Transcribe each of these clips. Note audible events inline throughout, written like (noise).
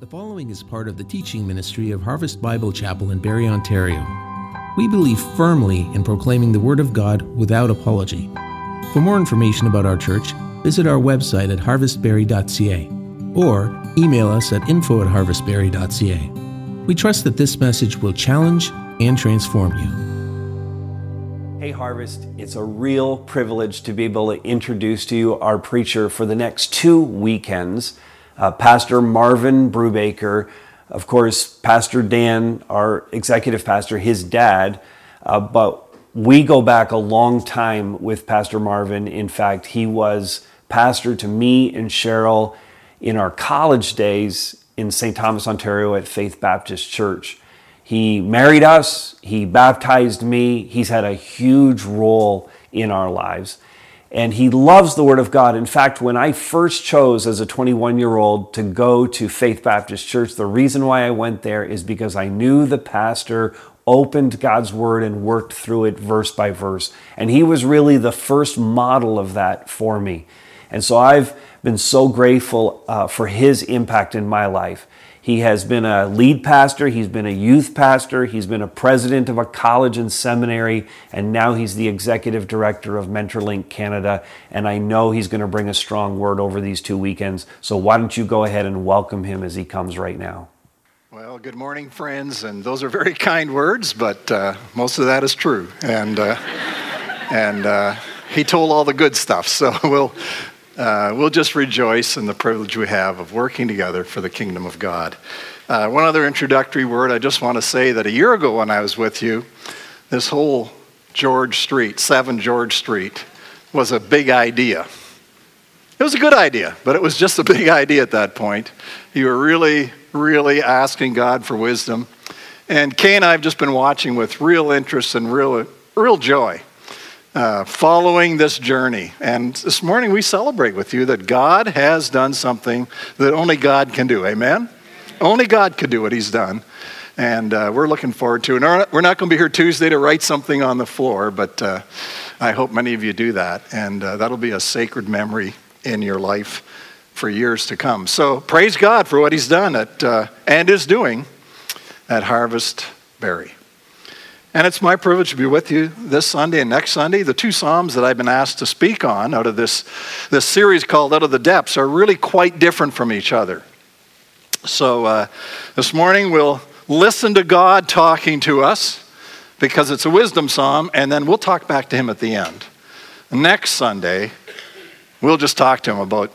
The following is part of the teaching ministry of Harvest Bible Chapel in Barrie, Ontario. We believe firmly in proclaiming the Word of God without apology. For more information about our church, visit our website at harvestbarrie.ca or email us at info at harvestbarrie.ca. We trust that this message will challenge and transform you. Hey, Harvest, it's a real privilege to be able to introduce to you our preacher for the next two weekends, uh, Pastor Marvin Brubaker. Of course, Pastor Dan, our executive pastor, his dad, uh, but we go back a long time with Pastor Marvin. In fact, he was pastor to me and Cheryl in our college days in St. Thomas, Ontario at Faith Baptist Church. He married us, he baptized me, he's had a huge role in our lives. And he loves the Word of God. In fact, when I first chose as a 21 year old to go to Faith Baptist Church, the reason why I went there is because I knew the pastor opened God's Word and worked through it verse by verse. And he was really the first model of that for me. And so I've been so grateful uh, for his impact in my life. He has been a lead pastor, he's been a youth pastor, he's been a president of a college and seminary, and now he's the executive director of MentorLink Canada. And I know he's going to bring a strong word over these two weekends. So why don't you go ahead and welcome him as he comes right now? Well, good morning, friends, and those are very kind words, but uh, most of that is true. And, uh, and uh, he told all the good stuff, (laughs) so we'll, uh, we'll just rejoice in the privilege we have of working together for the kingdom of God. Uh, one other introductory word I just want to say that a year ago when I was with you, this whole George Street, 7 George Street, was a big idea. It was a good idea, but it was just a (laughs) big idea at that point. You were really, really asking God for wisdom. And Kay and I have just been watching with real interest and real, real joy uh, following this journey. And this morning we celebrate with you that God has done something that only God can do. Amen? Only God could do what He's done. And uh, we're looking forward to it. And we're not going to be here Tuesday to write something on the floor, but uh, I hope many of you do that. And uh, that'll be a sacred memory in your life for years to come. So praise God for what He's done at, uh, and is doing at Harvest Barrie. And it's my privilege to be with you this Sunday and next Sunday. The two Psalms that I've been asked to speak on out of this, this series called Out of the Depths are really quite different from each other. So uh, this morning we'll listen to God talking to us because it's a wisdom psalm, and then we'll talk back to Him at the end. Next Sunday, we'll just talk to Him about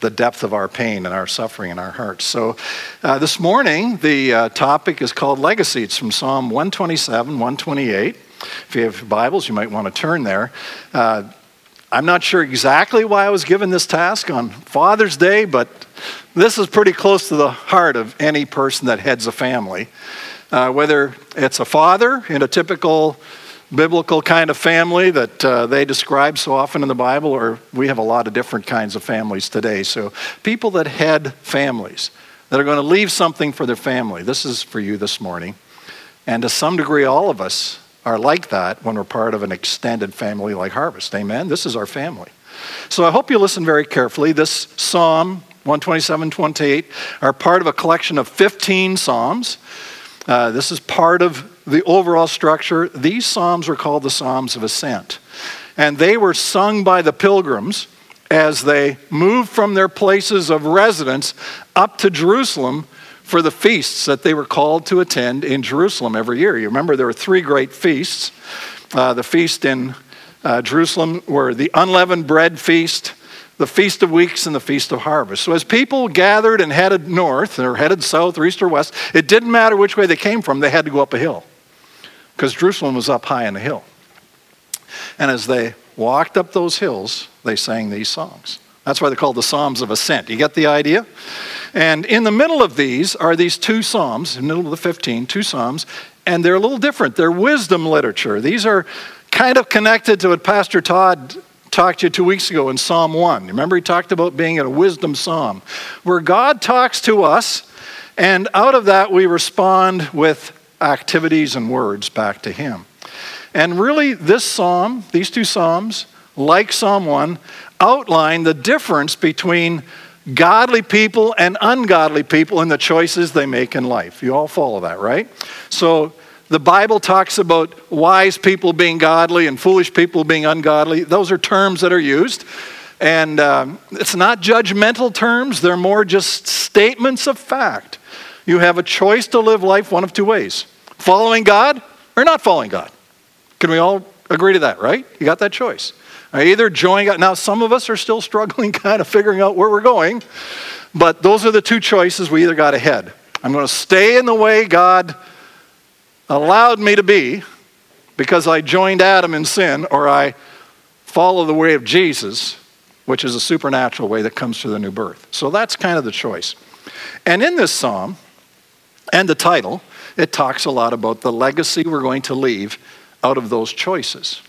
the depth of our pain and our suffering in our hearts. So, uh, this morning, the uh, topic is called Legacy. It's from Psalm 127, 128. If you have Bibles, you might want to turn there. Uh, I'm not sure exactly why I was given this task on Father's Day, but this is pretty close to the heart of any person that heads a family. Uh, whether it's a father in a typical biblical kind of family that uh, they describe so often in the Bible, or we have a lot of different kinds of families today. So, people that head families, that are going to leave something for their family. This is for you this morning. And to some degree, all of us are like that when we're part of an extended family like Harvest. Amen? This is our family. So, I hope you listen very carefully. This Psalm 127 28 are part of a collection of 15 Psalms. Uh, this is part of the overall structure. These Psalms are called the Psalms of Ascent. And they were sung by the pilgrims as they moved from their places of residence up to Jerusalem for the feasts that they were called to attend in Jerusalem every year. You remember there were three great feasts. Uh, the feast in uh, Jerusalem were the unleavened bread feast, the Feast of Weeks and the Feast of Harvest. So as people gathered and headed north or headed south or east or west, it didn't matter which way they came from, they had to go up a hill because Jerusalem was up high in a hill. And as they walked up those hills, they sang these songs. That's why they're called the Psalms of Ascent. You get the idea? And in the middle of these are these two Psalms, in the middle of the 15, two Psalms, and they're a little different. They're wisdom literature. These are kind of connected to what Pastor Todd talked to you two weeks ago in Psalm 1. Remember, he talked about being in a wisdom psalm, where God talks to us, and out of that we respond with activities and words back to Him. And really, this psalm, these two psalms, like Psalm 1, outline the difference between godly people and ungodly people in the choices they make in life. You all follow that, right? So the Bible talks about wise people being godly and foolish people being ungodly. Those are terms that are used. And um, it's not judgmental terms, they're more just statements of fact. You have a choice to live life one of two ways following God or not following God. Can we all agree to that, right? You got that choice. I either join God. Now, some of us are still (laughs) struggling, kind of figuring out where we're going, but those are the two choices we either got ahead. I'm going to stay in the way God allowed me to be because I joined Adam in sin, or I follow the way of Jesus, which is a supernatural way that comes through the new birth. So that's kind of the choice. And in this psalm and the title, it talks a lot about the legacy we're going to leave out of those choices.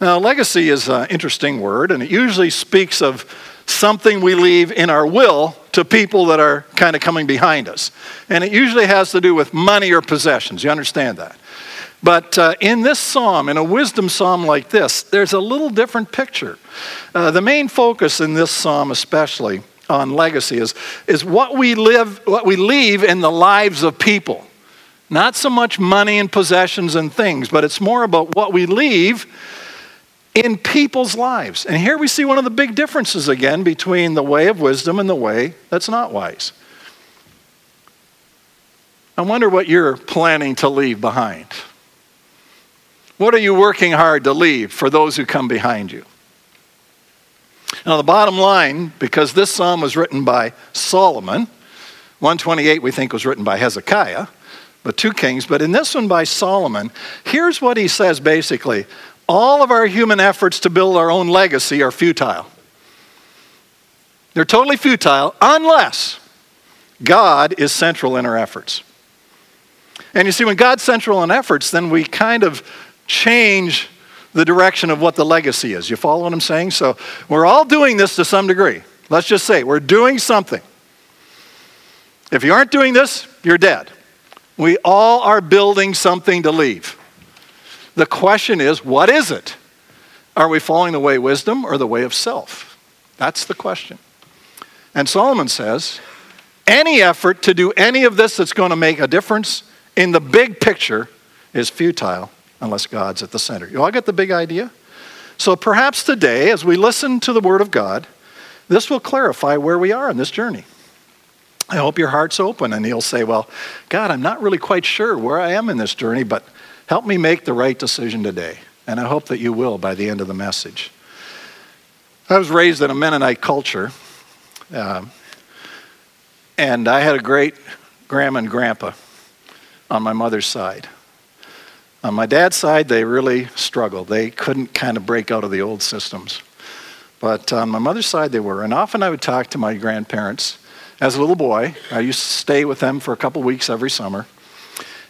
Now, legacy is an interesting word, and it usually speaks of something we leave in our will to people that are kind of coming behind us. And it usually has to do with money or possessions. You understand that? But uh, in this psalm, in a wisdom psalm like this, there's a little different picture. Uh, the main focus in this psalm, especially on legacy, is, is what we live, what we leave in the lives of people. Not so much money and possessions and things, but it's more about what we leave in people's lives. And here we see one of the big differences again between the way of wisdom and the way that's not wise. I wonder what you're planning to leave behind. What are you working hard to leave for those who come behind you? Now, the bottom line, because this psalm was written by Solomon, 128 we think was written by Hezekiah, but two kings, but in this one by Solomon, here's what he says basically all of our human efforts to build our own legacy are futile. They're totally futile unless God is central in our efforts. And you see, when God's central in efforts, then we kind of change the direction of what the legacy is. You follow what I'm saying? So we're all doing this to some degree. Let's just say we're doing something. If you aren't doing this, you're dead. We all are building something to leave. The question is, what is it? Are we following the way of wisdom or the way of self? That's the question. And Solomon says, any effort to do any of this that's going to make a difference in the big picture is futile unless God's at the center. You all get the big idea? So perhaps today, as we listen to the Word of God, this will clarify where we are in this journey. I hope your heart's open and you'll say, Well, God, I'm not really quite sure where I am in this journey, but Help me make the right decision today. And I hope that you will by the end of the message. I was raised in a Mennonite culture, uh, and I had a great grandma and grandpa on my mother's side. On my dad's side, they really struggled. They couldn't kind of break out of the old systems. But on my mother's side, they were. And often I would talk to my grandparents. As a little boy, I used to stay with them for a couple weeks every summer.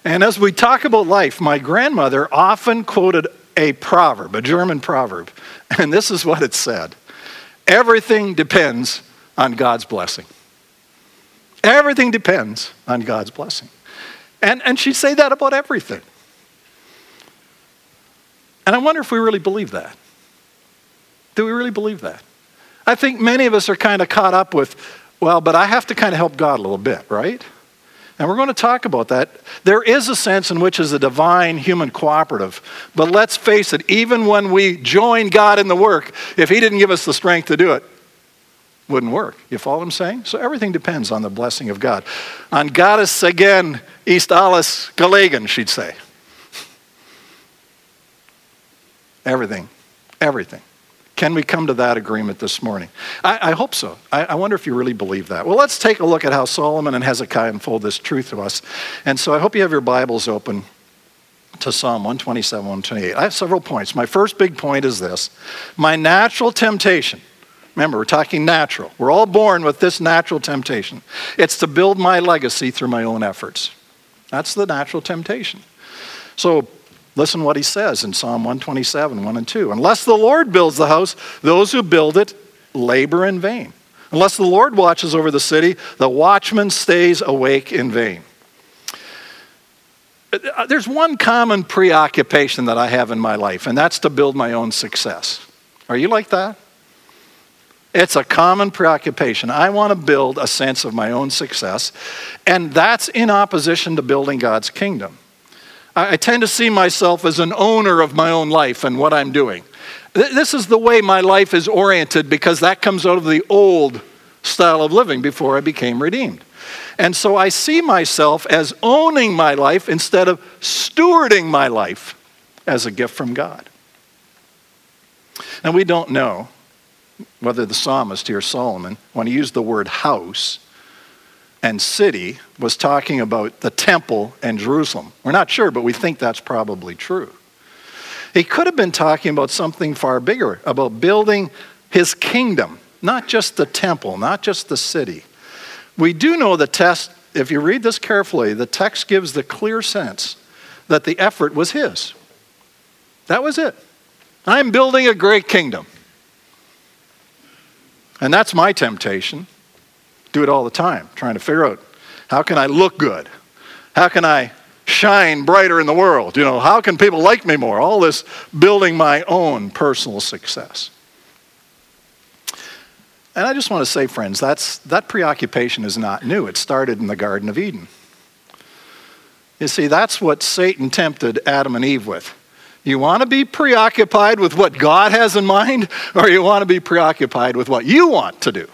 And as we talk about life, my grandmother often quoted a proverb, a German proverb, (laughs) and this is what it said Everything depends on God's blessing. Everything depends on God's blessing. And, and she'd say that about everything. And I wonder if we really believe that. Do we really believe that? I think many of us are kind of caught up with, well, but I have to kind of help God a little bit, right? And we're going to talk about that. There is a sense in which is a divine human cooperative. But let's face it, even when we join God in the work, if He didn't give us the strength to do it, wouldn't work. You follow what I'm saying? So everything depends on the blessing of God. On Goddess again, East Alice Galagan, she'd say. Everything. Everything. Can we come to that agreement this morning? I, I hope so. I, I, wonder if you really believe that. Well, let's take a look at how Solomon and Hezekiah unfold this truth to us. And so I hope you have your Bibles open to Psalm 127, 128. I have several points. My first big point is this my natural temptation. Remember, we're talking natural. We're all born with this natural temptation. It's to build my legacy through my own efforts. That's the natural temptation. So Listen what he says in Psalm 127, 1 and 2. Unless the Lord builds the house, those who build it labor in vain. Unless the Lord watches over the city, the watchman stays awake in vain. Uh, there's one common preoccupation that I have in my life, and that's to build my own success. Are you like that? It's a common preoccupation. I want to build a sense of my own success, and that's in opposition to building God's kingdom. I, tend to see myself as an owner of my own life and what I'm doing. This is the way my life is oriented because that comes out of the old style of living before I became redeemed. And so I see myself as owning my life instead of stewarding my life as a gift from God. And we don't know whether the psalmist here, Solomon, when he used the word house and city, was talking about the temple and Jerusalem. We're not sure, but we think that's probably true. He could have been talking about something far bigger, about building his kingdom, not just the temple, not just the city. We do know the text, if you read this carefully, the text gives the clear sense that the effort was his. That was it. I'm building a great kingdom. And that's my temptation. Do it all the time, trying to figure out how can I look good? How can I shine brighter in the world? You know, how can people like me more? All this building my own personal success. And I just want to say, friends, that's, that preoccupation is not new. It started in the Garden of Eden. You see, that's what Satan tempted Adam and Eve with. You want to be preoccupied with what God has in mind, or you want to be preoccupied with what you want to do?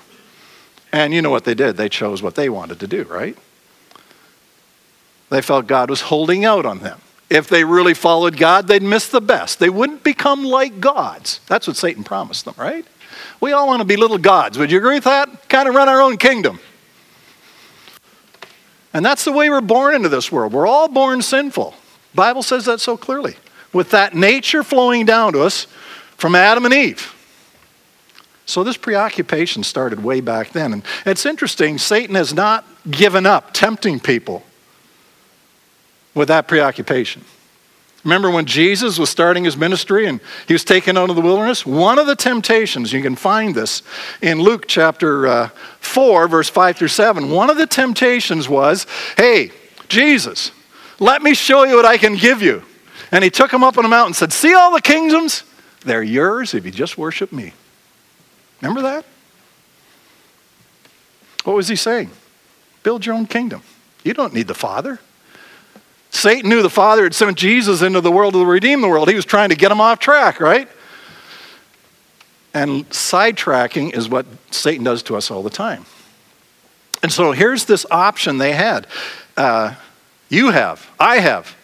And you know what they did? They chose what they wanted to do, right? They felt God was holding out on them. If they really followed God, they'd miss the best. They wouldn't become like gods. That's what Satan promised them, right? We all want to be little gods. Would you agree with that? Kind of run our own kingdom. And that's the way we're born into this world. We're all born sinful. Bible says that so clearly with that nature flowing down to us from Adam and Eve. So this preoccupation started way back then. And it's interesting, Satan has not given up tempting people with that preoccupation. Remember when Jesus was starting his ministry and he was taken out of the wilderness? One of the temptations, you can find this in Luke chapter uh, 4, verse 5 through 7. One of the temptations was, hey, Jesus, let me show you what I can give you. And he took him up on a mountain and said, See all the kingdoms? They're yours if you just worship me. Remember that? What was he saying? Build your own kingdom. You don't need the Father. Satan knew the Father had sent Jesus into the world to redeem the world. He was trying to get him off track, right? And sidetracking is what Satan does to us all the time. And so here's this option they had. Uh, you have, I have.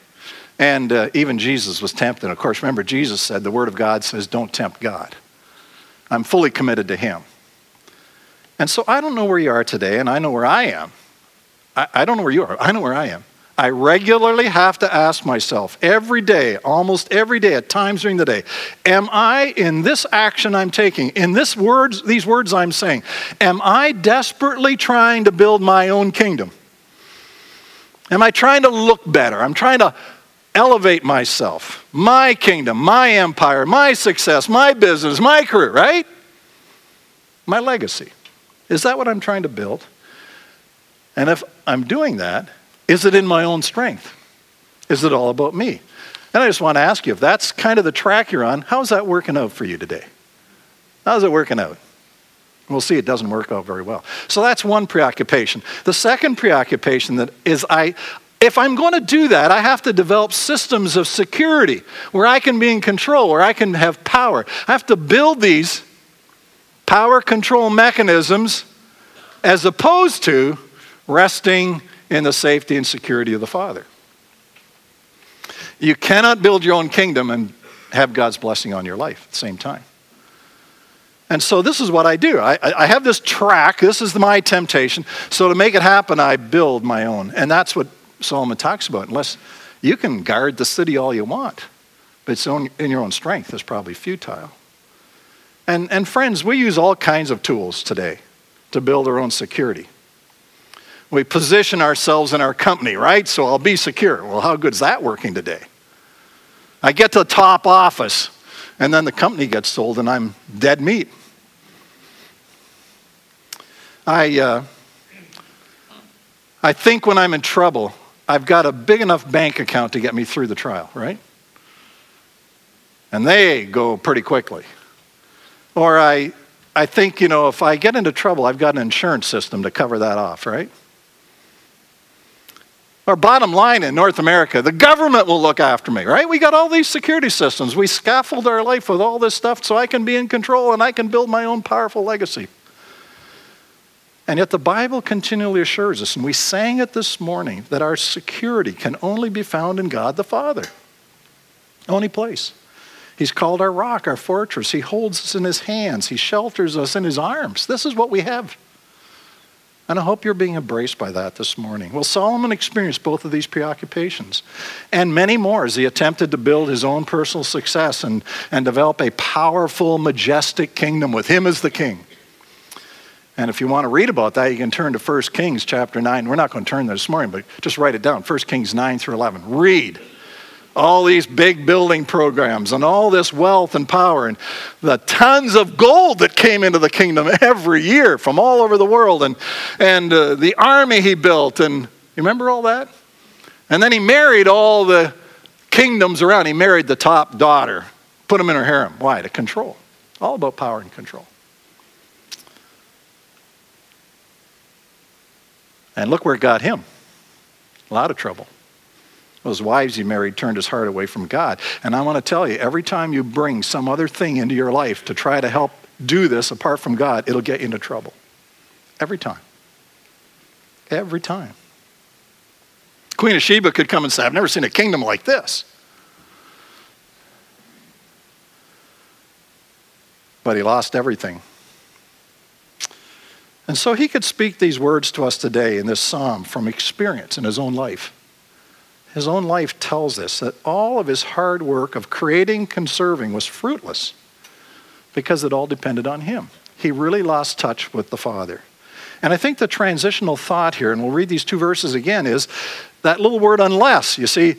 And uh, even Jesus was tempted. Of course, remember, Jesus said, the Word of God says, don't tempt God. I'm fully committed to Him. And so I don't know where you are today, and I know where I am. I, I don't know where you are. I know where I am. I regularly have to ask myself every day, almost every day, at times during the day, am I in this action I'm taking, in this words, these words I'm saying, am I desperately trying to build my own kingdom? Am I trying to look better? I'm trying to elevate myself, my kingdom, my empire, my success, my business, my career, right? My legacy. Is that what I'm trying to build? And if I'm doing that, is it in my own strength? Is it all about me? And I just want to ask you if that's kind of the track you're on, how's that working out for you today? How's it working out? We'll see it doesn't work out very well. So that's one preoccupation. The second preoccupation that is I if I'm going to do that, I have to develop systems of security where I can be in control, where I can have power. I have to build these power control mechanisms as opposed to resting in the safety and security of the Father. You cannot build your own kingdom and have God's blessing on your life at the same time. And so this is what I do. I, I have this track. This is my temptation. So to make it happen, I build my own. And that's what Solomon talks about. Unless you can guard the city all you want, but it's in your own strength is probably futile. And, and friends, we use all kinds of tools today to build our own security. We position ourselves in our company, right? So I'll be secure. Well, how good is that working today? I get to the top office, and then the company gets sold, and I'm dead meat. I, uh, I think when I'm in trouble, I've got a big enough bank account to get me through the trial, right? And they go pretty quickly. Or I I think, you know, if I get into trouble, I've got an insurance system to cover that off, right? Our bottom line in North America, the government will look after me, right? We got all these security systems. We scaffold our life with all this stuff so I can be in control and I can build my own powerful legacy. And yet the Bible continually assures us, and we sang it this morning, that our security can only be found in God the Father. Only place. He's called our rock, our fortress. He holds us in his hands. He shelters us in his arms. This is what we have. And I hope you're being embraced by that this morning. Well, Solomon experienced both of these preoccupations and many more as he attempted to build his own personal success and, and develop a powerful, majestic kingdom with him as the king. And if you want to read about that, you can turn to 1 Kings chapter 9. We're not going to turn there this morning, but just write it down 1 Kings 9 through 11. Read all these big building programs and all this wealth and power and the tons of gold that came into the kingdom every year from all over the world and, and uh, the army he built. And you remember all that? And then he married all the kingdoms around. He married the top daughter, put them in her harem. Why? To control. All about power and control. And look where it got him. A lot of trouble. Those wives he married turned his heart away from God. And I want to tell you, every time you bring some other thing into your life to try to help do this apart from God, it'll get you into trouble. Every time. Every time. Queen of Sheba could come and say, I've never seen a kingdom like this. But he lost everything. And so he could speak these words to us today in this psalm from experience in his own life. His own life tells us that all of his hard work of creating, conserving was fruitless because it all depended on him. He really lost touch with the Father. And I think the transitional thought here, and we'll read these two verses again, is that little word unless. You see,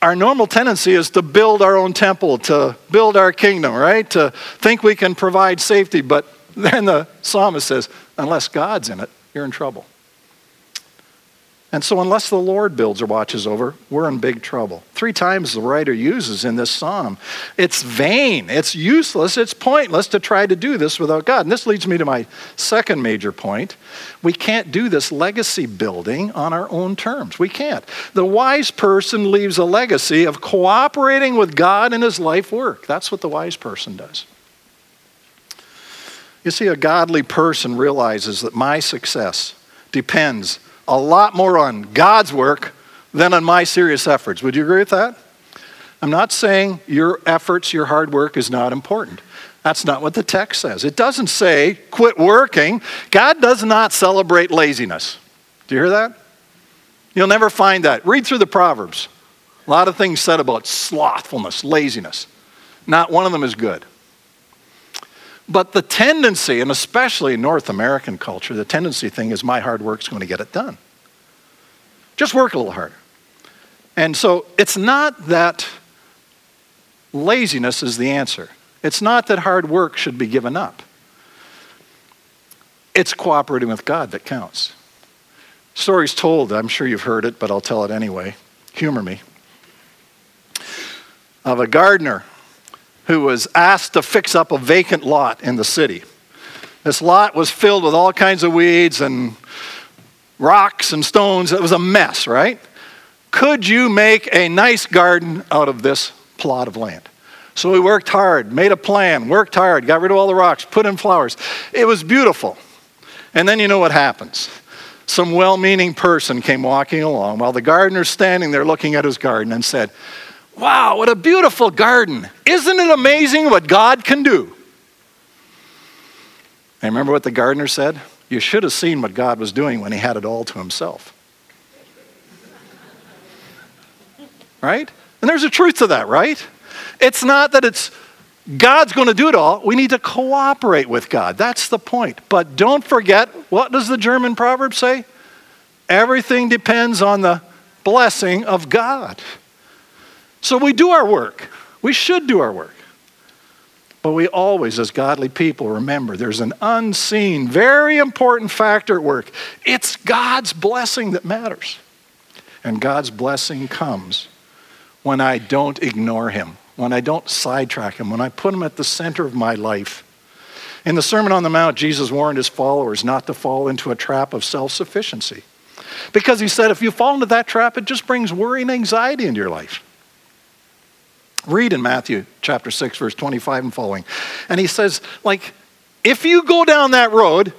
our normal tendency is to build our own temple, to build our kingdom, right? To think we can provide safety. But (laughs) then the psalmist says, unless God's in it, you're in trouble. And so, unless the Lord builds or watches over, we're in big trouble. Three times the writer uses in this psalm it's vain, it's useless, it's pointless to try to do this without God. And this leads me to my second major point. We can't do this legacy building on our own terms. We can't. The wise person leaves a legacy of cooperating with God in his life work. That's what the wise person does. You see, a godly person realizes that my success depends a lot more on God's work than on my serious efforts. Would you agree with that? I'm not saying your efforts, your hard work is not important. That's not what the text says. It doesn't say quit working. God does not celebrate laziness. Do you hear that? You'll never find that. Read through the Proverbs. A lot of things said about slothfulness, laziness. Not one of them is good. But the tendency, and especially in North American culture, the tendency thing is my hard work is going to get it done. Just work a little harder. And so it's not that laziness is the answer. It's not that hard work should be given up. It's cooperating with God that counts. Stories told, I'm sure you've heard it, but I'll tell it anyway. Humor me. Of a gardener who was asked to fix up a vacant lot in the city. This lot was filled with all kinds of weeds and rocks and stones. It was a mess, right? Could you make a nice garden out of this plot of land? So we worked hard, made a plan, worked hard, got rid of all the rocks, put in flowers. It was beautiful. And then you know what happens. Some well meaning person came walking along while the gardener's standing there looking at his garden and said, Wow, what a beautiful garden. Isn't it amazing what God can do? And remember what the gardener said? You should have seen what God was doing when he had it all to himself. Right? And there's a truth to that, right? It's not that it's God's going to do it all. We need to cooperate with God. That's the point. But don't forget, what does the German proverb say? Everything depends on the blessing of God. So we do our work. We should do our work. But we always, as godly people, remember there's an unseen, very important factor at work. It's God's blessing that matters. And God's blessing comes when I don't ignore Him, when I don't sidetrack Him, when I put Him at the center of my life. In the Sermon on the Mount, Jesus warned his followers not to fall into a trap of self sufficiency. Because he said if you fall into that trap, it just brings worry and anxiety into your life. Read in Matthew chapter 6, verse 25 and following. And he says, like, if you go down that road,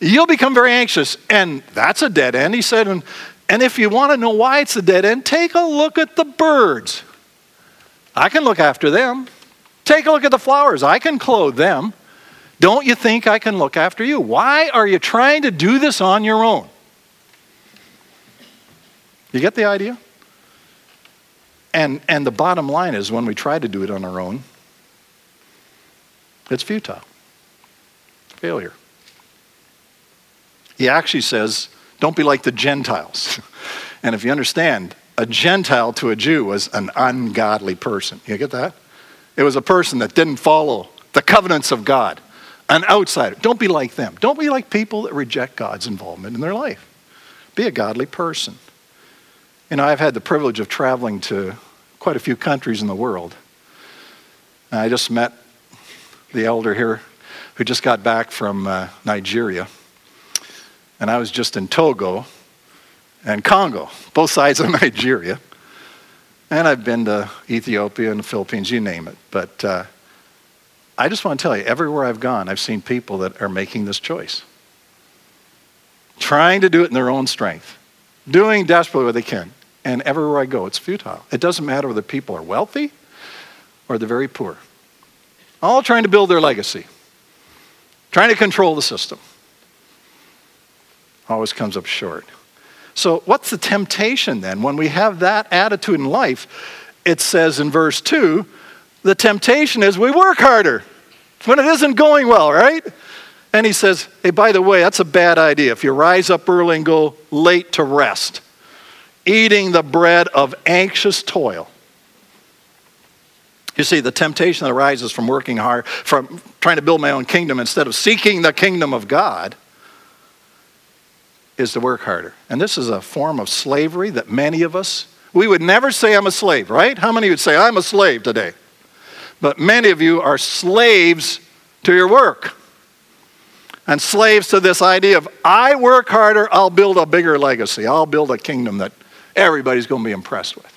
you'll become very anxious. And that's a dead end. He said, and, and if you want to know why it's a dead end, take a look at the birds. I can look after them. Take a look at the flowers. I can clothe them. Don't you think I can look after you? Why are you trying to do this on your own? You get the idea? And, and the bottom line is when we try to do it on our own, it's futile. Failure. He actually says, don't be like the Gentiles. (laughs) and if you understand, a Gentile to a Jew was an ungodly person. You get that? It was a person that didn't follow the covenants of God, an outsider. Don't be like them. Don't be like people that reject God's involvement in their life. Be a godly person. You know, I've had the privilege of traveling to quite a few countries in the world. And I just met the elder here who just got back from uh, Nigeria. And I was just in Togo and Congo, both sides of (laughs) Nigeria. And I've been to Ethiopia and the Philippines, you name it. But uh, I just want to tell you, everywhere I've gone, I've seen people that are making this choice. Trying to do it in their own strength, doing desperately what they can. And everywhere I go, it's futile. It doesn't matter whether people are wealthy or they're very poor. All trying to build their legacy, trying to control the system. Always comes up short. So, what's the temptation then? When we have that attitude in life, it says in verse 2 the temptation is we work harder when it isn't going well, right? And he says, hey, by the way, that's a bad idea. If you rise up early and go late to rest, eating the bread of anxious toil. You see, the temptation that arises from working hard, from trying to build my own kingdom instead of seeking the kingdom of God, is to work harder. And this is a form of slavery that many of us, we would never say I'm a slave, right? How many would say I'm a slave today? But many of you are slaves to your work. And slaves to this idea of I work harder, I'll build a bigger legacy. I'll build a kingdom that everybody's going to be impressed with.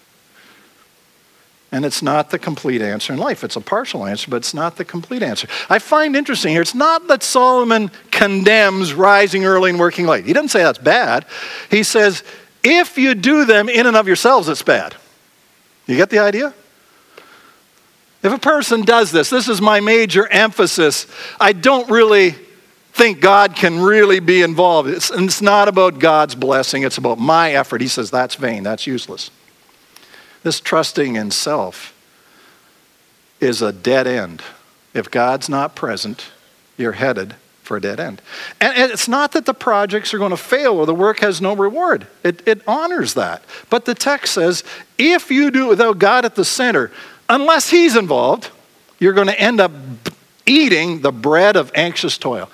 And it's not the complete answer in life. It's a partial answer, but it's not the complete answer. I find interesting here, it's not that Solomon condemns rising early and working late. He doesn't say that's bad. He says, if you do them in and of yourselves, it's bad. You get the idea? If a person does this, this is my major emphasis, I don't really think God can really be involved. It's, and it's not about God's blessing, it's about my effort. He says that's vain, that's useless. This trusting in self is a dead end. If God's not present, you're headed for a dead end. And, it's not that the projects are going to fail or the work has no reward, it, it honors that. But the text says if you do it without God at the center, unless He's involved, you're going to end up eating the bread of anxious toil.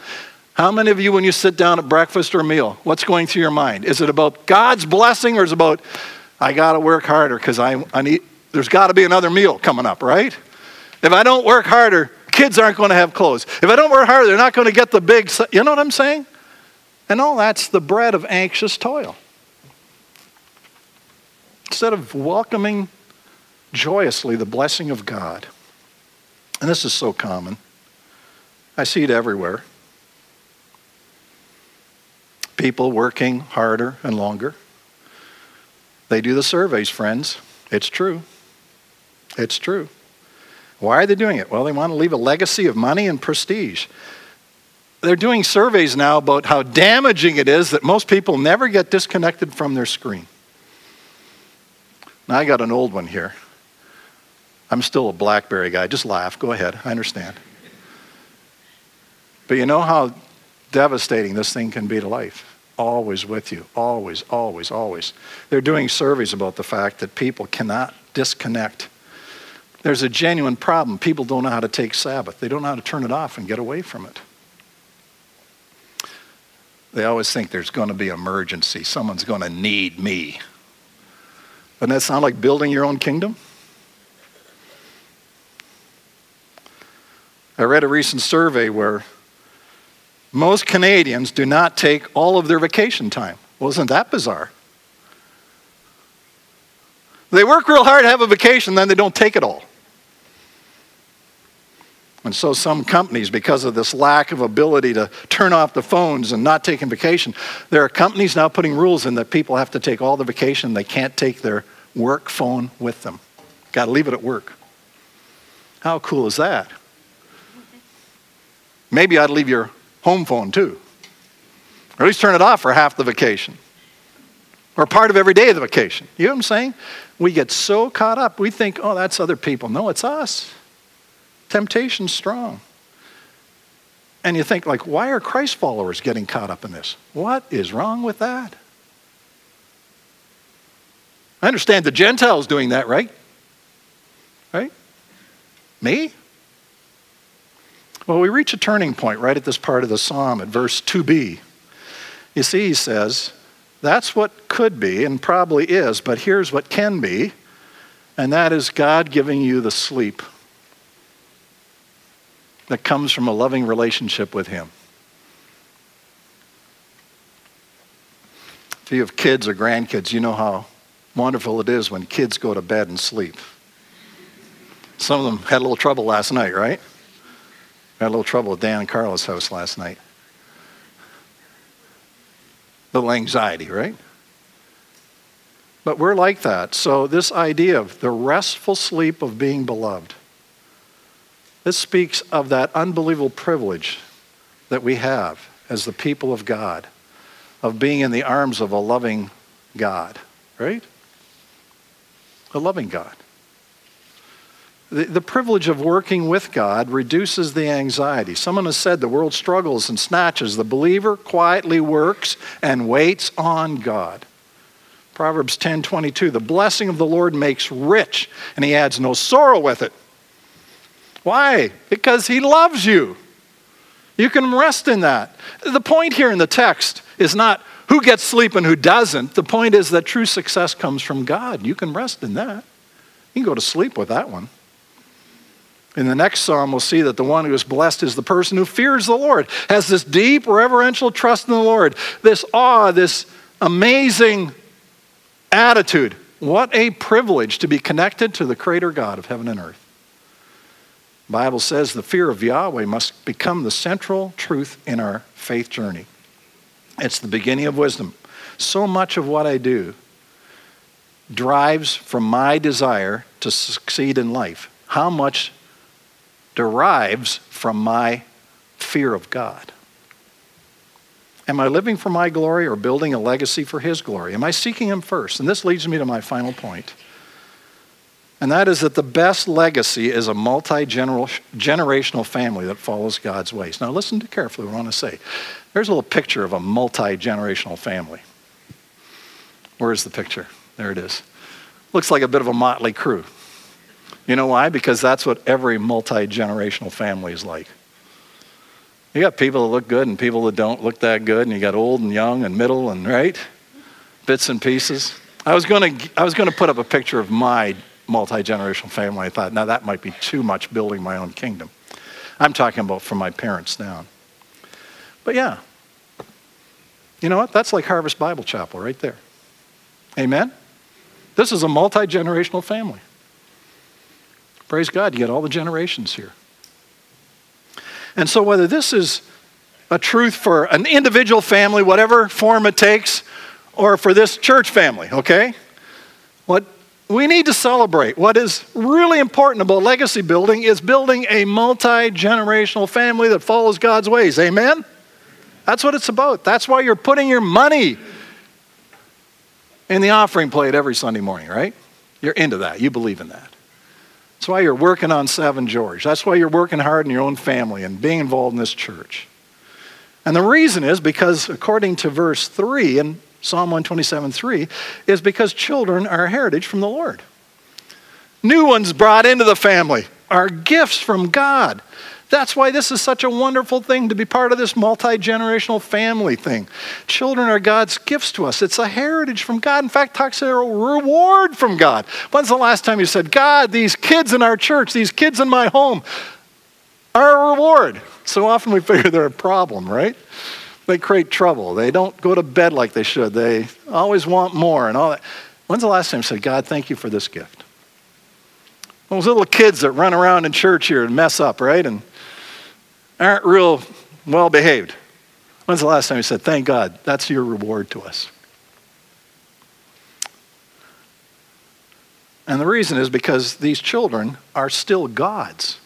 How many of you, when you sit down at breakfast or a meal, what's going through your mind? Is it about God's blessing or is it about I got to work harder because I, I need, there's got to be another meal coming up, right? If I don't work harder, kids aren't going to have clothes. If I don't work harder, they're not going to get the big, you know what I'm saying? And all that's the bread of anxious toil. Instead of welcoming joyously the blessing of God, and this is so common, I see it everywhere. People working harder and longer they do the surveys, friends. It's true. It's true. Why are they doing it? Well, they want to leave a legacy of money and prestige. They're doing surveys now about how damaging it is that most people never get disconnected from their screen. Now, I got an old one here. I'm still a Blackberry guy. Just laugh. Go ahead. I understand. But you know how devastating this thing can be to life always with you. Always, always, always. They're doing surveys about the fact that people cannot disconnect. There's a genuine problem. People don't know how to take Sabbath, they don't know how to turn it off and get away from it. They always think there's going to be emergency. Someone's going to need me. Doesn't that sound like building your own kingdom? I read a recent survey where most Canadians do not take all of their vacation time. Wasn't that bizarre? They work real hard have a vacation, then they don't take it all. And so, some companies, because of this lack of ability to turn off the phones and not taking vacation, there are companies now putting rules in that people have to take all the vacation. They can't take their work phone with them. Got to leave it at work. How cool is that? Maybe I'd leave your home phone too. Or at least turn it off for half the vacation. Or part of every day of the vacation. You know what I'm saying? We get so caught up, we think, oh, that's other people. No, it's us. Temptation's strong. And you think, like, why are Christ followers getting caught up in this? What is wrong with that? I understand the Gentiles doing that, right? Right? Me? Well, we reach a turning point right at this part of the psalm at verse 2b. You see, he says, that's what could be and probably is, but here's what can be, and that is God giving you the sleep that comes from a loving relationship with Him. If you have kids or grandkids, you know how wonderful it is when kids go to bed and sleep. Some of them had a little trouble last night, right? Had a little trouble at Dan and Carla's house last night. A little anxiety, right? But we're like that. So, this idea of the restful sleep of being beloved this speaks of that unbelievable privilege that we have as the people of God, of being in the arms of a loving God, right? A loving God. The, the privilege of working with God reduces the anxiety. Someone has said the world struggles and snatches. The believer quietly works and waits on God. Proverbs 10:22 The blessing of the Lord makes rich and he adds no sorrow with it. Why? Because he loves you. You can rest in that. The point here in the text is not who gets sleep and who doesn't. The point is that true success comes from God. You can rest in that. You can go to sleep with that one. In the next psalm, we'll see that the one who is blessed is the person who fears the Lord, has this deep reverential trust in the Lord, this awe, this amazing attitude. What a privilege to be connected to the Creator God of heaven and earth. Bible says the fear of Yahweh must become the central truth in our faith journey. It's the beginning of wisdom. So much of what I do drives from my desire to succeed in life. How much derives from my fear of God? Am I living for my glory or building a legacy for His glory? Am I seeking Him first? And this leads me to my final point and that is that the best legacy is a multi generational family that follows God's ways. Now, listen to carefully what I want to say. There's a little picture of a multi generational family. Where is the picture? There it is. Looks like a bit of a motley crew. You know why? Because that's what every multi generational family is like. You got people that look good and people that don't look that good, and you got old and young and middle and right? Bits and pieces. I was going to I was going to put up a picture of my multi generational family. I thought, now that might be too much building my own kingdom. I'm talking about from my parents down. But yeah, you know what? That's like Harvest Bible Chapel right there. Amen? This is a multi generational family. Praise God, you get all the generations here. And so, whether this is a truth for an individual family, whatever form it takes, or for this church family, okay? What we need to celebrate. What is really important about legacy building is building a multi generational family that follows God's ways. Amen? That's what it's about. That's why you're putting your money in the offering plate every Sunday morning, right? You're into that. You believe in that. That's why you're working on Seven George. That's why you're working hard in your own family and being involved in this church. And the reason is because, according to verse 3 in Psalm 127 3, is because children are a heritage from the Lord. New ones brought into the family are gifts from God. That's why this is such a wonderful thing to be part of this multi generational family thing. Children are God's gifts to us. It's a heritage from God. In fact, talks a reward from God. When's the last time you said, God, these kids in our church, these kids in my home, are a reward. So often we figure they're a problem, right? They create trouble. They don't go to bed like they should. They always want more and all that. When's the last time you said, God, thank you for this gift? Those little kids that run around in church here and mess up, right? And aren't real well behaved. When's the last time you said, Thank God, that's your reward to us? And the reason is because these children are still God's,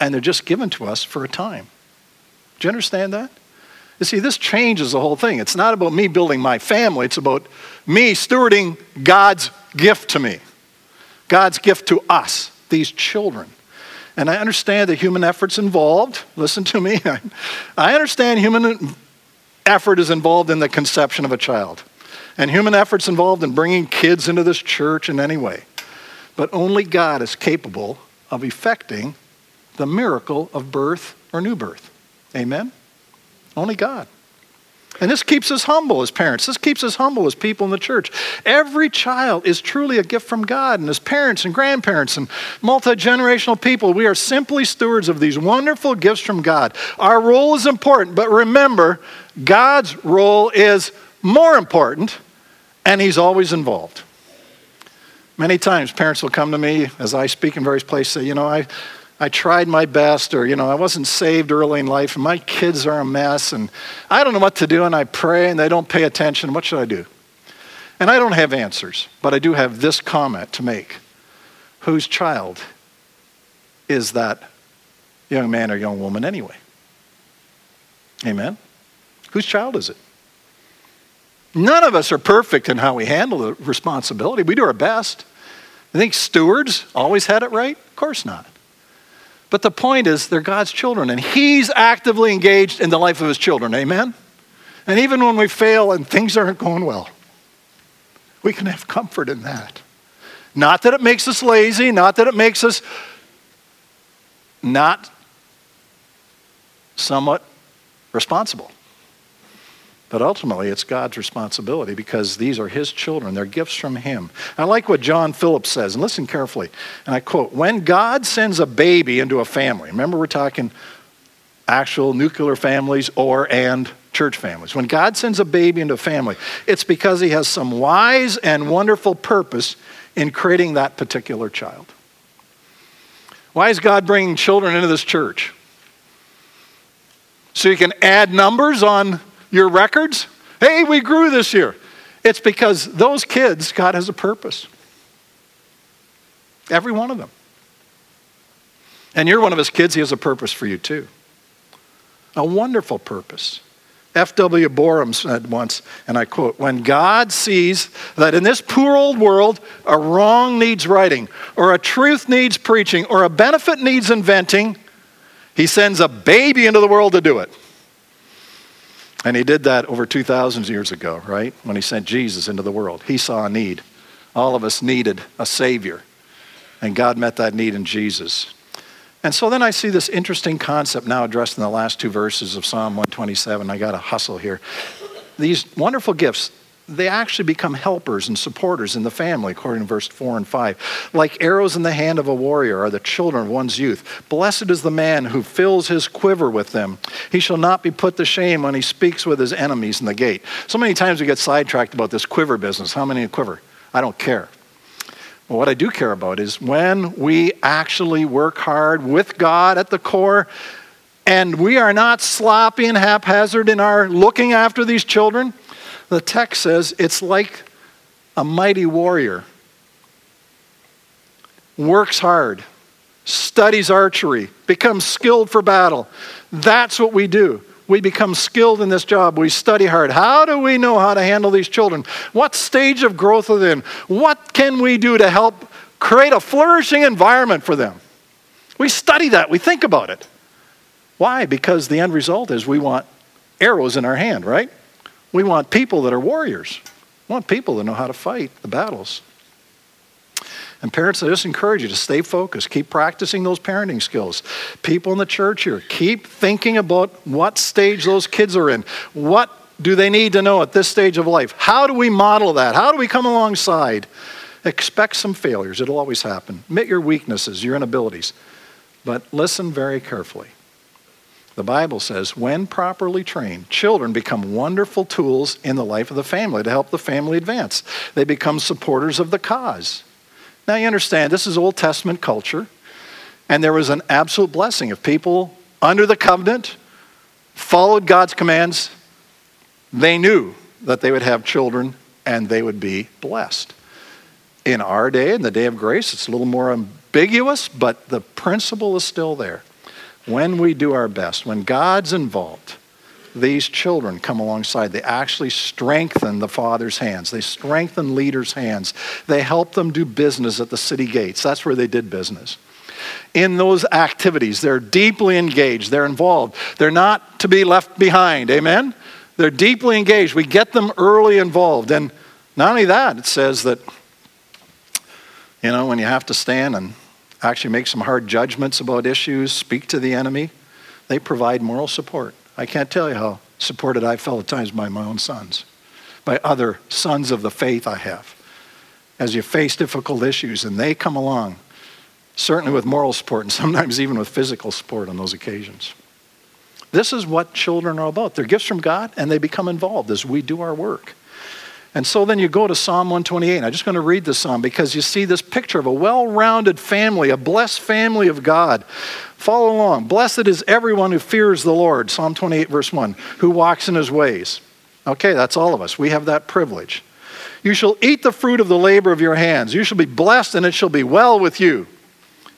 and they're just given to us for a time. Do you understand that? You see, this changes the whole thing. It's not about me building my family, it's about me stewarding God's gift to me, God's gift to us, these children. And I understand the human effort's involved. Listen to me. (laughs) I understand human effort is involved in the conception of a child. And human effort's involved in bringing kids into this church in any way. But only God is capable of effecting the miracle of birth or new birth. Amen? Only God. And this keeps us humble as parents. This keeps us humble as people in the church. Every child is truly a gift from God, and as parents and grandparents and multi generational people, we are simply stewards of these wonderful gifts from God. Our role is important, but remember, God's role is more important, and He's always involved. Many times, parents will come to me as I speak in various places, say, You know, I I tried my best, or, you know, I wasn't saved early in life, and my kids are a mess, and I don't know what to do, and I pray, and they don't pay attention. What should I do? And I don't have answers, but I do have this comment to make Whose child is that young man or young woman anyway? Amen? Whose child is it? None of us are perfect in how we handle the responsibility. We do our best. I think stewards always had it right? Of course not. But the point is, they're God's children, and He's actively engaged in the life of His children. Amen? And even when we fail and things aren't going well, we can have comfort in that. Not that it makes us lazy, not that it makes us not somewhat responsible. But ultimately, it's God's responsibility because these are His children. They're gifts from Him. I like what John Phillips says, and listen carefully. And I quote When God sends a baby into a family, remember we're talking actual nuclear families or and church families. When God sends a baby into a family, it's because He has some wise and wonderful purpose in creating that particular child. Why is God bringing children into this church? So you can add numbers on your records? Hey, we grew this year. It's because those kids, God has a purpose. Every one of them. And you're one of his kids, he has a purpose for you too. A wonderful purpose. F.W. Boreham said once, and I quote, When God sees that in this poor old world a wrong needs righting, or a truth needs preaching, or a benefit needs inventing, he sends a baby into the world to do it. And he did that over 2,000 years ago, right? When he sent Jesus into the world. He saw a need. All of us needed a Savior. And God met that need in Jesus. And so then I see this interesting concept now addressed in the last two verses of Psalm 127. I got to hustle here. These wonderful gifts, they actually become helpers and supporters in the family, according to verse 4 and 5. Like arrows in the hand of a warrior are the children of one's youth. Blessed is the man who fills his quiver with them. He shall not be put to shame when he speaks with his enemies in the gate. So many times we get sidetracked about this quiver business. How many quiver? I don't care. Well, what I do care about is when we actually work hard with God at the core and we are not sloppy and haphazard in our looking after these children the text says it's like a mighty warrior. Works hard, studies archery, becomes skilled for battle. That's what we do. We become skilled in this job. We study hard. How do we know how to handle these children? What stage of growth are they in? What can we do to help create a flourishing environment for them? We study that. We think about it. Why? Because the end result is we want arrows in our hand, right? We want people that are warriors. We want people that know how to fight the battles. And parents, I just encourage you to stay focused. Keep practicing those parenting skills. People in the church here, keep thinking about what stage those kids are in. What do they need to know at this stage of life? How do we model that? How do we come alongside? Expect some failures, it'll always happen. Admit your weaknesses, your inabilities. But listen very carefully. The Bible says, when properly trained, children become wonderful tools in the life of the family to help the family advance. They become supporters of the cause. Now, you understand, this is Old Testament culture, and there was an absolute blessing. If people under the covenant followed God's commands, they knew that they would have children and they would be blessed. In our day, in the day of grace, it's a little more ambiguous, but the principle is still there when we do our best, when God's involved, these children come alongside. They actually strengthen the father's hands. They strengthen leaders' hands. They help them do business at the city gates. That's where they did business. In those activities, they're deeply engaged. They're involved. They're not to be left behind. Amen? They're deeply engaged. We get them early involved. And not only that, it says that, you know, when you have to stand and actually make some hard judgments about issues, speak to the enemy. They provide moral support. I can't tell you how supported I felt at times by my own sons, by other sons of the faith I have. As you face difficult issues and they come along, certainly with moral support and (laughs) sometimes even with physical support on those occasions. This is what children are about. They're gifts from God and they become involved as we do our work. And so then you go to Psalm 128. I'm just going to read the psalm because you see this picture of a well rounded family, a blessed family of God. Follow along. Blessed is everyone who fears the Lord, Psalm 28, verse 1, who walks in his ways. Okay, that's all of us. We have that privilege. You shall eat the fruit of the labor of your hands. You shall be blessed, and it shall be well with you.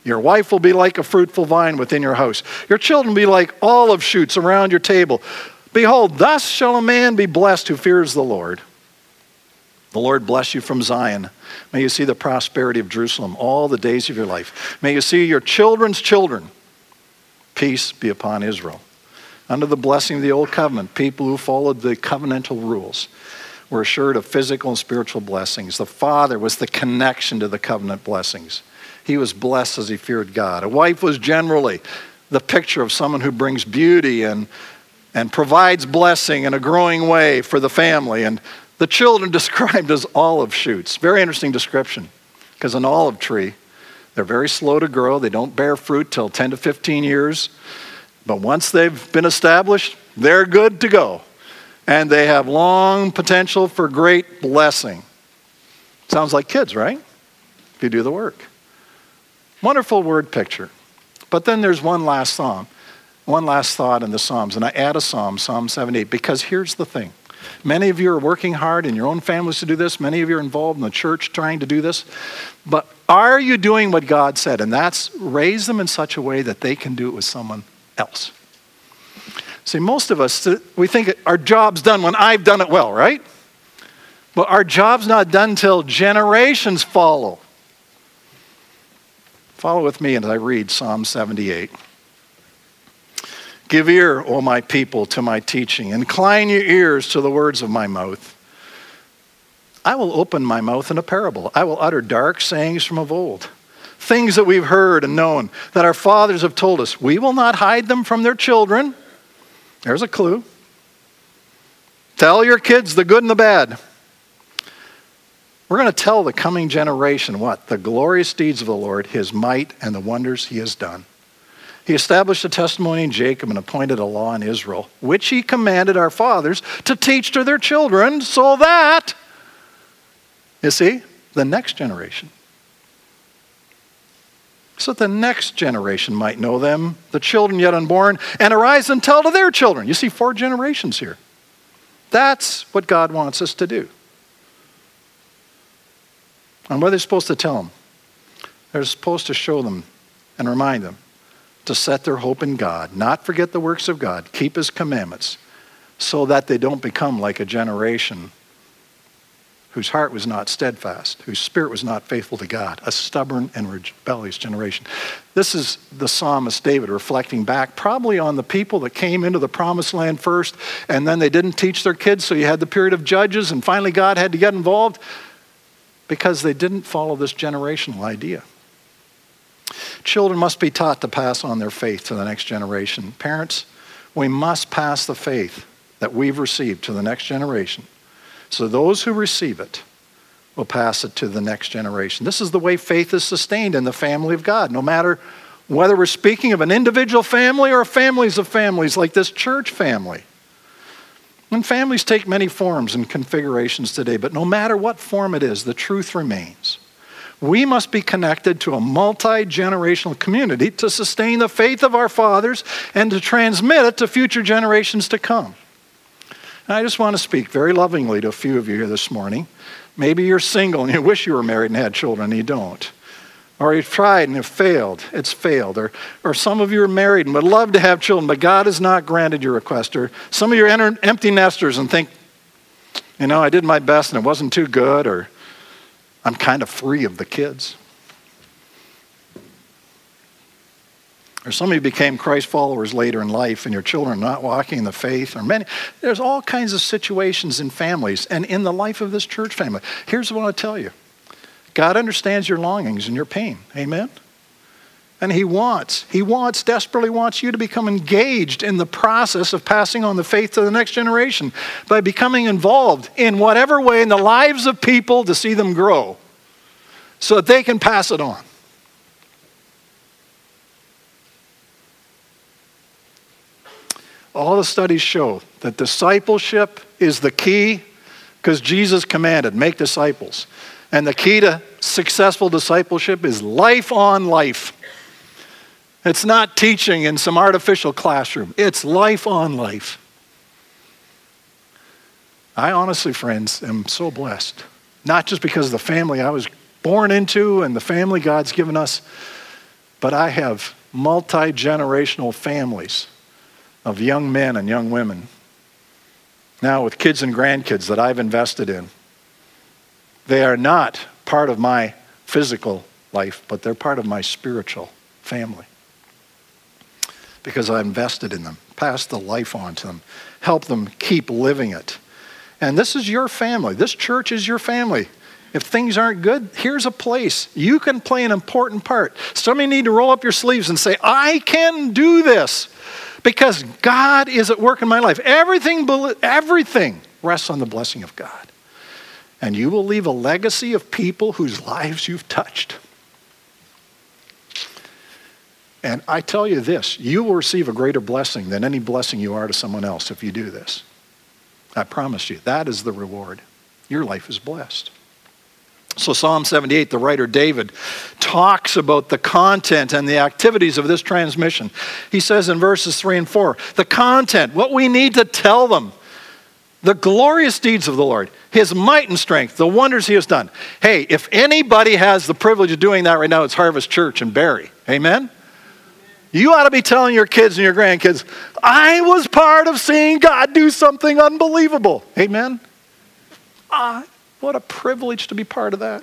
Your wife will be like a fruitful vine within your house. Your children will be like olive shoots around your table. Behold, thus shall a man be blessed who fears the Lord. The Lord bless you from Zion. May you see the prosperity of Jerusalem all the days of your life. May you see your children's children. Peace be upon Israel. Under the blessing of the Old Covenant, people who followed the covenantal rules were assured of physical and spiritual blessings. The father was the connection to the covenant blessings. He was blessed as he feared God. A wife was generally the picture of someone who brings beauty and, and provides blessing in a growing way for the family. And the children (laughs) described as olive shoots. Very interesting description, because an olive tree, they're very slow to grow. They don't bear fruit till 10 to 15 years. But once they've been established, they're good to go. And they have long potential for great blessing. Sounds like kids, right? If you do the work. Wonderful word picture. But then there's one last psalm, one last thought in the Psalms. And I add a psalm, Psalm 78, because here's the thing Many of you are working hard in your own families to do this. Many of you are involved in the church trying to do this. But are you doing what God said? And that's raise them in such a way that they can do it with someone else. See, most of us, we think our job's done when I've done it well, right? But our job's not done till generations follow. Follow with me as I read Psalm 78. Give ear, O my people, to my teaching. Incline your ears to the words of my mouth. I will open my mouth in a parable. I will utter dark sayings from of old, things that we've heard and known, that our fathers have told us. We will not hide them from their children. There's a clue. Tell your kids the good and the bad. We're going to tell the coming generation what? The glorious deeds of the Lord, his might, and the wonders he has done. He established a testimony in Jacob and appointed a law in Israel, which he commanded our fathers to teach to their children, so that, you see, the next generation, so that the next generation might know them, the children yet unborn, and arise and tell to their children. You see, four generations here. That's what God wants us to do. And what are they supposed to tell them? They're supposed to show them and remind them to set their hope in God, not forget the works of God, keep His commandments, so that they don't become like a generation whose heart was not steadfast, whose spirit was not faithful to God, a stubborn and rebellious generation. This is the psalmist David reflecting back probably on the people that came into the promised land first, and then they didn't teach their kids, so you had the period of judges, and finally God had to get involved because they didn't follow this generational idea. Children must be taught to pass on their faith to the next generation. Parents, we must pass the faith that we've received to the next generation. So those who receive it will pass it to the next generation. This is the way faith is sustained in the family of God. No matter Whether we're speaking of an individual family or families of families like this church family. And families take many forms and configurations today, but no matter what form it is, the truth remains. We must be connected to a multi generational community to sustain the faith of our fathers and to transmit it to future generations to come. And I just want to speak very lovingly to a few of you here this morning. Maybe you're single and you wish you were married and had children and you don't. Or you've tried and have failed. It's failed. Or, or some of you are married and would love to have children, but God has not granted your request. Or some of you are empty nesters and think, you know, I did my best and it wasn't too good. Or I'm kind of free of the kids. Or some of you became Christ followers later in life and your children are not walking in the faith. Or many, there's all kinds of situations in families and in the life of this church family. Here's what I tell you God understands your longings and your pain. Amen? And He wants, He wants, desperately wants you to become engaged in the process of passing on the faith to the next generation by becoming involved in whatever way in the lives of people to see them grow so that they can pass it on. All the studies show that discipleship is the key because Jesus commanded, make disciples. And the key to successful discipleship is life on life. It's not teaching in some artificial classroom, it's life on life. I honestly, friends, am so blessed. Not just because of the family I was born into and the family God's given us, but I have multi generational families of young men and young women, now with kids and grandkids that I've invested in. They are not part of my physical life, but they're part of my spiritual family. Because I invested in them, passed the life on to them, help them keep living it. And this is your family. This church is your family. If things aren't good, here's a place. You can play an important part. Some of you need to roll up your sleeves and say, I can do this because God is at work in my life. Everything, everything rests on the blessing of God. And you will leave a legacy of people whose lives you've touched. And I tell you this you will receive a greater blessing than any blessing you are to someone else if you do this. I promise you, that is the reward. Your life is blessed. So, Psalm 78, the writer David talks about the content and the activities of this transmission. He says in verses 3 and 4 the content, what we need to tell them, the glorious deeds of the Lord, his might and strength, the wonders he has done. Hey, if anybody has the privilege of doing that right now, it's Harvest Church in Barrie. Amen? You ought to be telling your kids and your grandkids, I was part of seeing God do something unbelievable. Amen? I what a privilege to be part of that.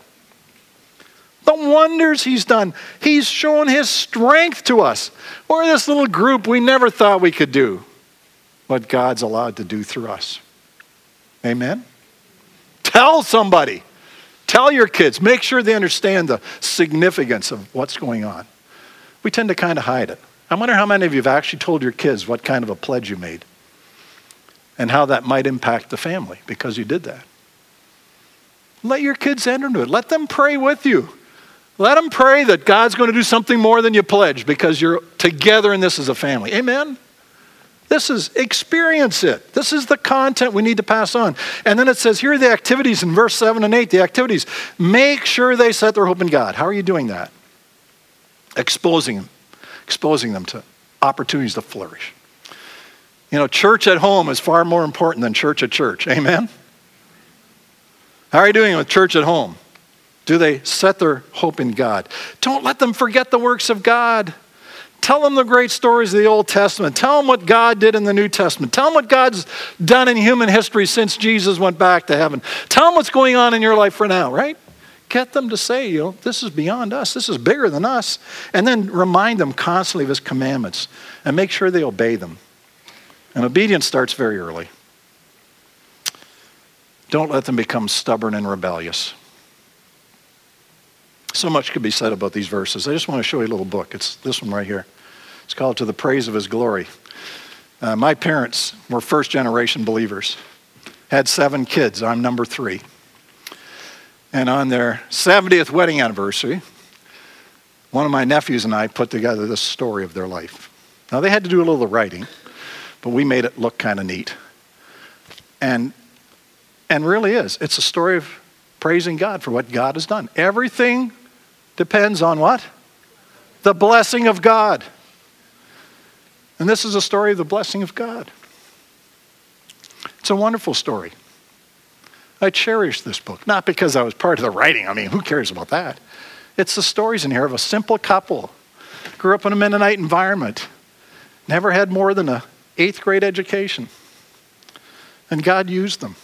The wonders he's done. He's shown his strength to us. We're this little group we never thought we could do what God's allowed to do through us. Amen? Tell somebody. Tell your kids. Make sure they understand the significance of what's going on. We tend to kind of hide it. I wonder how many of you have actually told your kids what kind of a pledge you made and how that might impact the family because you did that. Let your kids enter into it. Let them pray with you. Let them pray that God's going to do something more than you pledge because you're together in this as a family. Amen? This is experience it. This is the content we need to pass on. And then it says here are the activities in verse 7 and 8. The activities. Make sure they set their hope in God. How are you doing that? Exposing them, exposing them to opportunities to flourish. You know, church at home is far more important than church at church. Amen? How are you doing with church at home? Do they set their hope in God? Don't let them forget the works of God. Tell them the great stories of the Old Testament. Tell them what God did in the New Testament. Tell them what God's done in human history since Jesus went back to heaven. Tell them what's going on in your life for now, right? Get them to say, you know, this is beyond us. This is bigger than us. And then remind them constantly of his commandments and make sure they obey them. And obedience starts very early. Don't let them become stubborn and rebellious. So much could be said about these verses. I just want to show you a little book. It's this one right here. It's called To the Praise of His Glory. Uh, my parents were first generation believers, had seven kids. I'm number three. And on their 70th wedding anniversary, one of my nephews and I put together this story of their life. Now, they had to do a little writing, but we made it look kind of neat. And, and really is. It's a story of praising God for what God has done. Everything depends on what? The blessing of God. And this is a story of the blessing of God. It's a wonderful story. I cherish this book, not because I was part of the writing. I mean, who cares about that? It's the stories in here of a simple couple, grew up in a Mennonite environment, never had more than a eighth grade education, and God used them.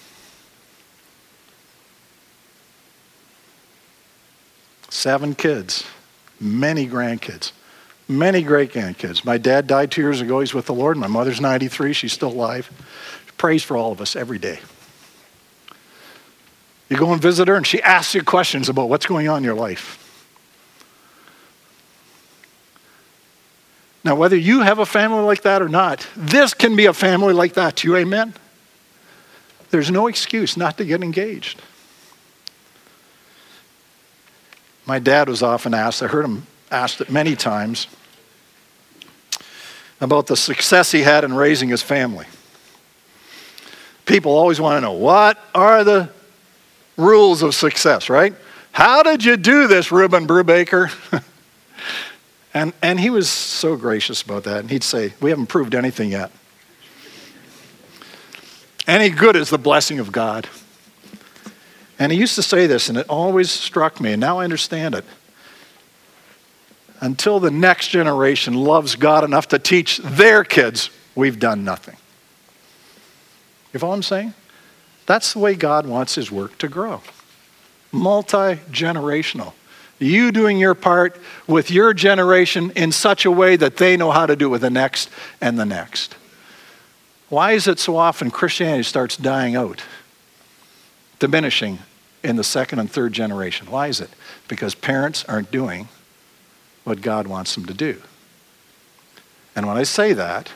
Seven kids, many grandkids, many great grandkids. My dad died two years ago. He's with the Lord. My mother's 93. She's still alive. She Prays for all of us every day. You go and visit her, and she asks you questions about what's going on in your life. Now, whether you have a family like that or not, this can be a family like that to you. Amen? There's no excuse not to get engaged. My dad was often asked, I heard him asked it many times, about the success he had in raising his family. People always want to know what are the rules of success, right? How did you do this, Reuben Brubaker? (laughs) and, and he was so gracious about that. And he'd say, We haven't proved anything yet. Any good is the blessing of God. And he used to say this, and it always struck me, and now I understand it. Until the next generation loves God enough to teach their kids, we've done nothing. You follow what I'm saying? That's the way God wants his work to grow. Multi generational. You doing your part with your generation in such a way that they know how to do it with the next and the next. Why is it so often Christianity starts dying out, diminishing in the second and third generation? Why is it? Because parents aren't doing what God wants them to do. And when I say that,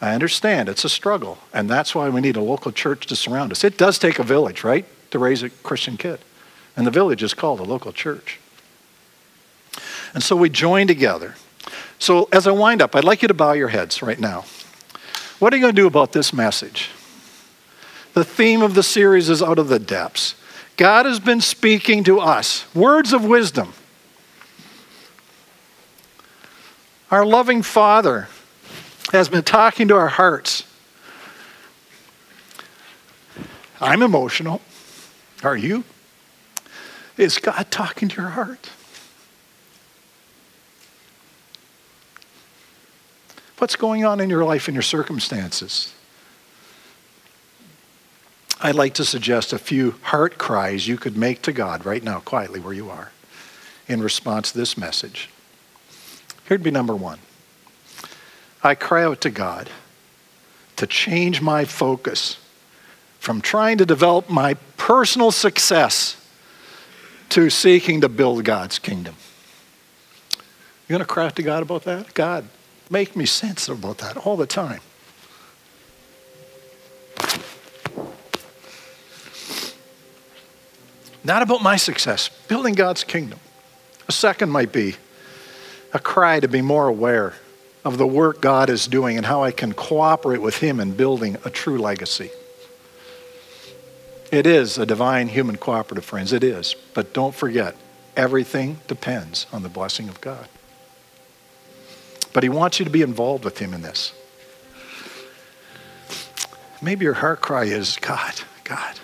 I understand it's a struggle, and that's why we need a local church to surround us. It does take a village, right, to raise a Christian kid. And the village is called a local church. And so we join together. So as I wind up, I'd like you to bow your heads right now. What are you going to do about this message? The theme of the series is Out of the Depths. God has been speaking to us words of wisdom. Our loving Father has been talking to our hearts. I'm emotional. Are you? Is God talking to your heart? What's going on in your life and your circumstances? I'd like to suggest a few heart cries you could make to God right now, quietly where you are, in response to this message. Here'd be number one I cry out to God to change my focus from trying to develop my personal success to seeking to build God's kingdom. You going to cry out to God about that? God, make me sensitive about that all the time. Not about my success, building God's kingdom. A second might be a cry to be more aware of the work God is doing and how I can cooperate with Him in building a true legacy. It is a divine human cooperative, friends. It is. But don't forget, everything depends on the blessing of God. But He wants you to be involved with Him in this. Maybe your heart cry is God, God,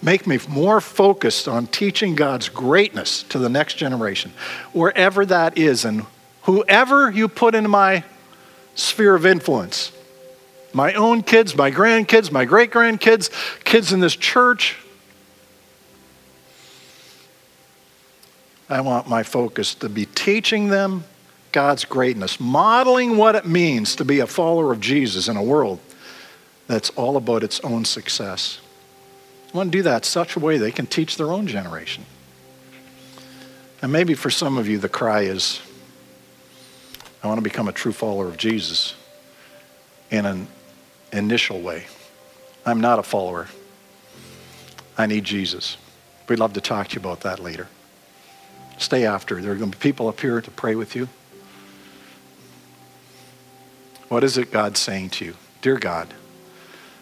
make me more focused on teaching God's greatness to the next generation, wherever that is and whoever you put in my sphere of influence my own kids, my grandkids, my great grandkids, kids in this church. I want my focus to be teaching them God's greatness, modeling what it means to be a follower of Jesus in a world that's all about its own success. I want to do that such a way they can teach their own generation. And maybe for some of you, the cry is I want to become a true follower of Jesus in an initial way. I'm not a follower. I need Jesus. We'd love to talk to you about that later. Stay after. There are going to be people up here to pray with you. What is it God's saying to you? Dear God,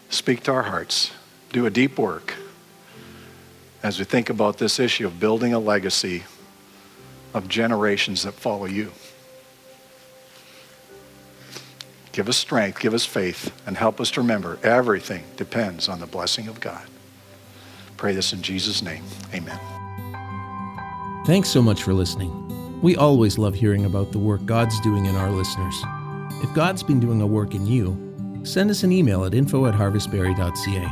speak to our hearts. Do a deep work as we think about this issue of building a legacy of generations that follow you. Give us strength, give us faith, and help us to remember everything depends on the blessing of God. Pray this in Jesus' name. Amen. Thanks so much for listening. We always love hearing about the work God's doing in our listeners. If God's been doing a work in you, send us an email at info at harvestbarrie.ca.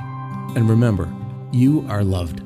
And remember, you are loved.